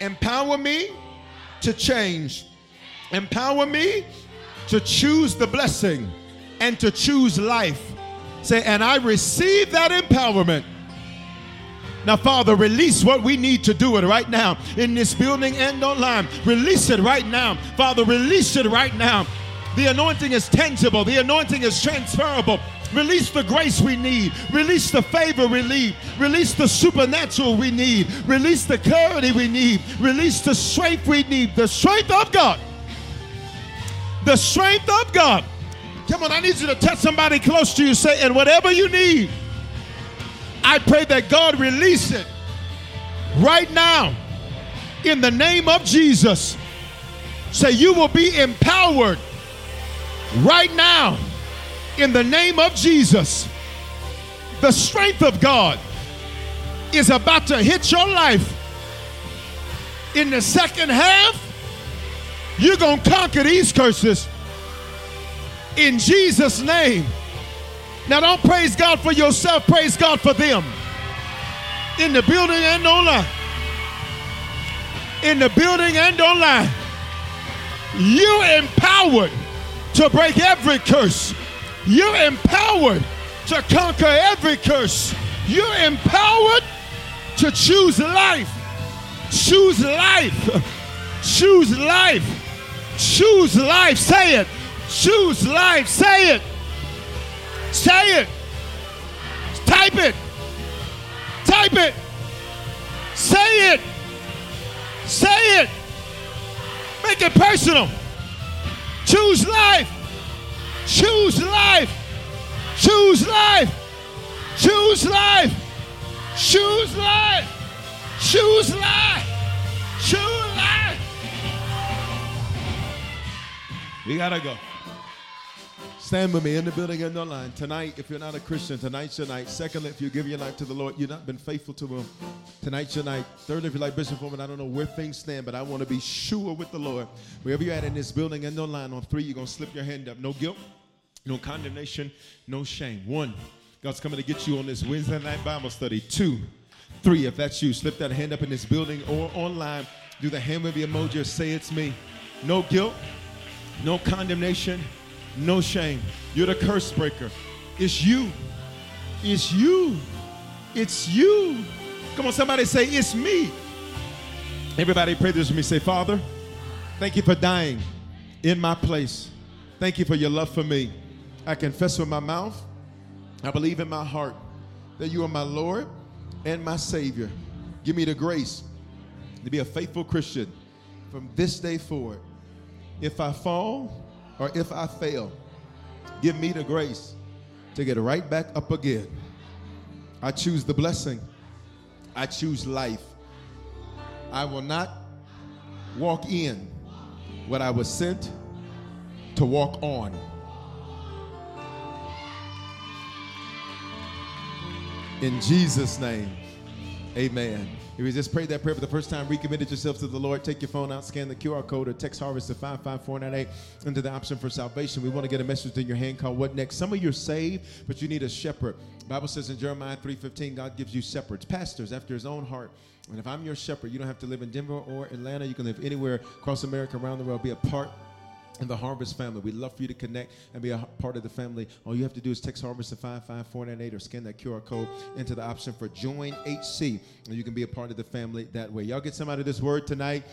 Empower me to change. Empower me to choose the blessing and to choose life. Say, and I receive that empowerment. Now, Father, release what we need to do it right now in this building and online. Release it right now. Father, release it right now. The anointing is tangible, the anointing is transferable. Release the grace we need. Release the favor we need. Release the supernatural we need. Release the clarity we need. Release the strength we need. The strength of God. The strength of God. Come on, I need you to touch somebody close to you. Say, and whatever you need, I pray that God release it right now in the name of Jesus. Say, you will be empowered right now in the name of Jesus. The strength of God is about to hit your life. In the second half, you're going to conquer these curses in Jesus' name. Now, don't praise God for yourself, praise God for them. In the building and online. In the building and online. You empowered to break every curse. You're empowered to conquer every curse. You're empowered to choose life. Choose life. Choose life. Choose life. Say it. Choose life. Say it. Say it. Type it. Type it. Say it. Say it. Make it personal. Choose life. Choose life. Choose life. Choose life. Choose life. Choose life. Choose life. We gotta go. Stand with me in the building and online. Tonight, if you're not a Christian, tonight's your night. Secondly, if you give your life to the Lord, you've not been faithful to Him. Tonight's your night. Thirdly, if you're like Bishop Foreman, I don't know where things stand, but I want to be sure with the Lord. Wherever you're at in this building and online, on three, you're going to slip your hand up. No guilt, no condemnation, no shame. One, God's coming to get you on this Wednesday night Bible study. Two, three, if that's you, slip that hand up in this building or online. Do the hand wave emoji or say it's me. No guilt, no condemnation, no shame. You're the curse breaker. It's you. It's you. It's you. Come on, somebody say, It's me. Everybody pray this with me. Say, Father, thank you for dying in my place. Thank you for your love for me. I confess with my mouth, I believe in my heart that you are my Lord and my Savior. Give me the grace to be a faithful Christian from this day forward. If I fall or if I fail, give me the grace to get right back up again. I choose the blessing. I choose life. I will not walk in what I was sent to walk on. In Jesus' name, amen. If you just prayed that prayer for the first time, recommitted yourself to the Lord, take your phone out, scan the QR code, or text Harvest to 55498 into the option for salvation. We want to get a message in your hand called What Next? Some of you are saved, but you need a shepherd. Bible says in Jeremiah 3.15, God gives you shepherds, pastors after his own heart. And if I'm your shepherd, you don't have to live in Denver or Atlanta. You can live anywhere across America, around the world, be a part in the Harvest family. We'd love for you to connect and be a part of the family. All you have to do is text Harvest to 55498 or scan that QR code into the option for Join HC. And you can be a part of the family that way. Y'all get some out of this word tonight?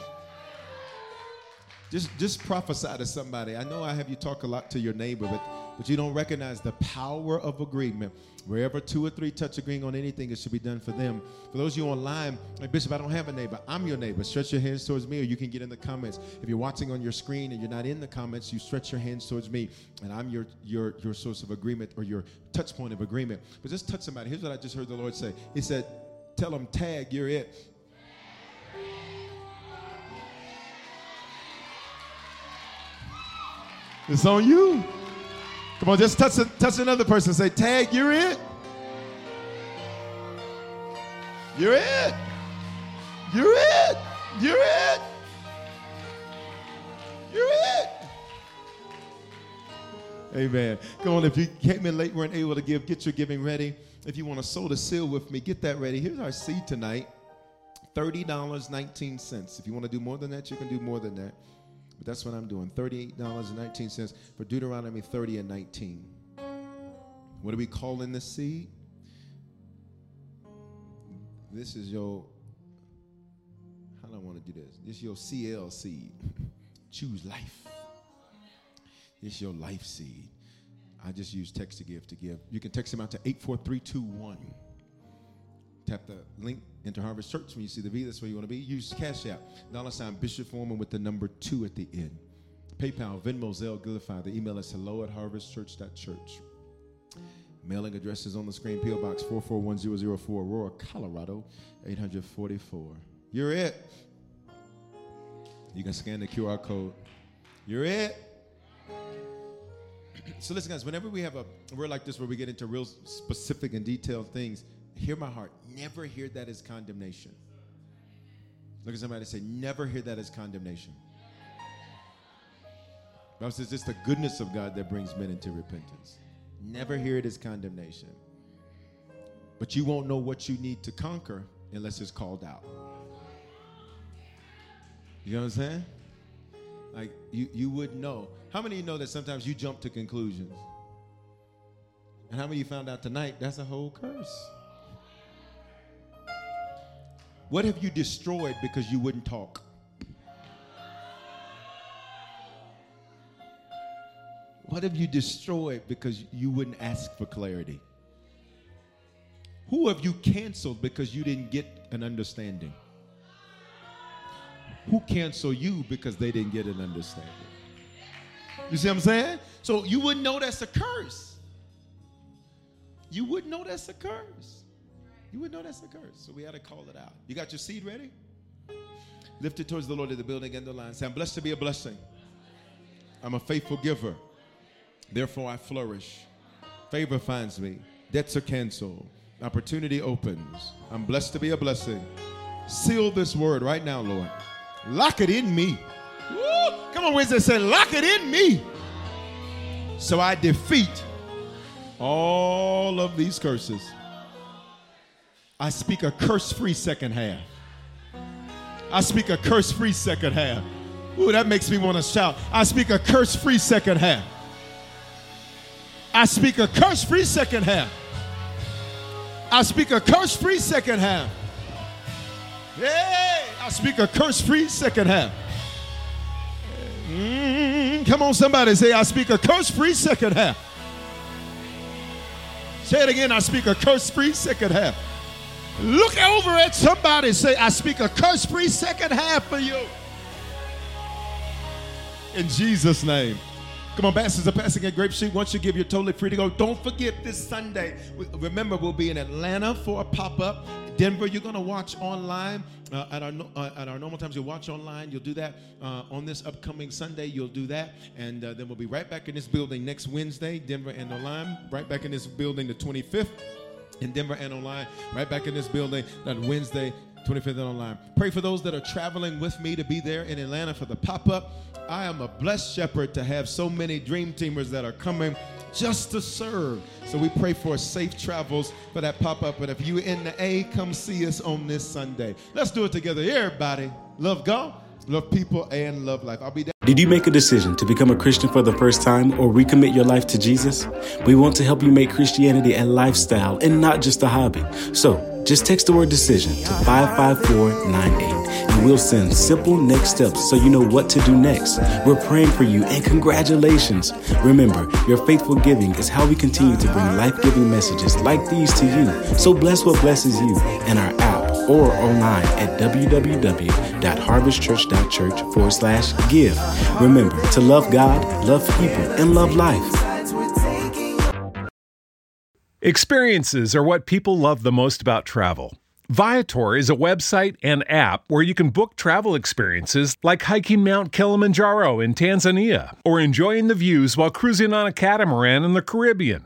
Just, just prophesy to somebody. I know I have you talk a lot to your neighbor, but, but you don't recognize the power of agreement. Wherever two or three touch agreeing on anything, it should be done for them. For those of you online, like Bishop, I don't have a neighbor. I'm your neighbor. Stretch your hands towards me, or you can get in the comments. If you're watching on your screen and you're not in the comments, you stretch your hands towards me, and I'm your your your source of agreement or your touch point of agreement. But just touch somebody. Here's what I just heard the Lord say. He said, "Tell them, tag, you're it." It's on you. Come on, just touch, touch another person. Say, tag, you're it. You're it. You're it. You're it. You're it. Amen. Go on. If you came in late, weren't able to give, get your giving ready. If you want to sow the seal with me, get that ready. Here's our seed tonight $30.19. If you want to do more than that, you can do more than that. But that's what I'm doing $38.19 for Deuteronomy 30 and 19. What do we call in the seed? This is your, how do I want to do this? This is your CL seed. [LAUGHS] Choose life. It's your life seed. I just use text to give to give. You can text them out to 84321. Tap the link into Harvest Church when you see the V. That's where you want to be. Use Cash App. Dollar sign Bishop Foreman with the number two at the end. PayPal, Venmo, Zelle, Givelify. The email is hello at harvestchurch.church. Mailing address is on the screen. P.O. Box 441004, Aurora, Colorado, 844. You're it. You can scan the QR code. You're it. So listen, guys, whenever we have a word like this where we get into real specific and detailed things, hear my heart. Never hear that as condemnation. Look at somebody and say, never hear that as condemnation. Bible says it's the goodness of God that brings men into repentance. Never hear it as condemnation. But you won't know what you need to conquer unless it's called out. You know what I'm saying? Like you, you would know. How many of you know that sometimes you jump to conclusions? And how many of you found out tonight that's a whole curse? What have you destroyed because you wouldn't talk? What have you destroyed because you wouldn't ask for clarity? Who have you canceled because you didn't get an understanding? Who canceled you because they didn't get an understanding? You see what I'm saying? So you wouldn't know that's a curse. You wouldn't know that's a curse. You wouldn't know that's a curse. So we had to call it out. You got your seed ready? Lift it towards the Lord of the building and the line. Say, I'm blessed to be a blessing. I'm a faithful giver. Therefore, I flourish. Favor finds me. Debts are canceled. Opportunity opens. I'm blessed to be a blessing. Seal this word right now, Lord. Lock it in me. Woo! Come on, Wednesday, say, lock it in me. So I defeat all of these curses. I speak a curse free second half. I speak a curse free second half. Ooh, that makes me want to shout. I speak a curse free second half. I speak a curse free second half. I speak a curse free second half. Hey, I speak a curse free second half. Mm, come on, somebody say, I speak a curse free second half. Say it again, I speak a curse free second half. Look over at somebody say, I speak a curse free second half for you. In Jesus' name. Come on, pastors are passing at Grape Street. Once you give, you're totally free to go. Don't forget this Sunday. Remember, we'll be in Atlanta for a pop up. Denver, you're going to watch online uh, at, our, uh, at our normal times. You'll watch online. You'll do that uh, on this upcoming Sunday. You'll do that. And uh, then we'll be right back in this building next Wednesday, Denver and online. Right back in this building the 25th in Denver and online. Right back in this building that Wednesday, 25th and online. Pray for those that are traveling with me to be there in Atlanta for the pop up. I am a blessed shepherd to have so many dream teamers that are coming just to serve. So we pray for safe travels for that pop up. But if you in the A, come see us on this Sunday. Let's do it together. Everybody, love God, love people, and love life. I'll be there. Did you make a decision to become a Christian for the first time or recommit your life to Jesus? We want to help you make Christianity a lifestyle and not just a hobby. So just text the word decision to 55498 and we'll send simple next steps so you know what to do next. We're praying for you and congratulations. Remember, your faithful giving is how we continue to bring life giving messages like these to you. So bless what blesses you and our or online at www.harvestchurch.church forward slash give. Remember to love God, love people, and love life. Experiences are what people love the most about travel. Viator is a website and app where you can book travel experiences like hiking Mount Kilimanjaro in Tanzania or enjoying the views while cruising on a catamaran in the Caribbean.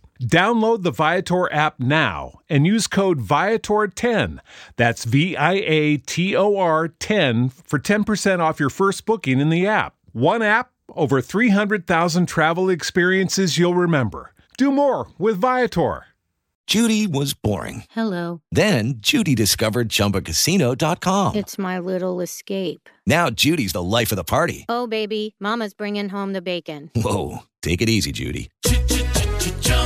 Download the Viator app now and use code Viator10. That's V I A T O R 10 for 10% off your first booking in the app. One app, over 300,000 travel experiences you'll remember. Do more with Viator. Judy was boring. Hello. Then Judy discovered ChumbaCasino.com. It's my little escape. Now Judy's the life of the party. Oh, baby, Mama's bringing home the bacon. Whoa, take it easy, Judy.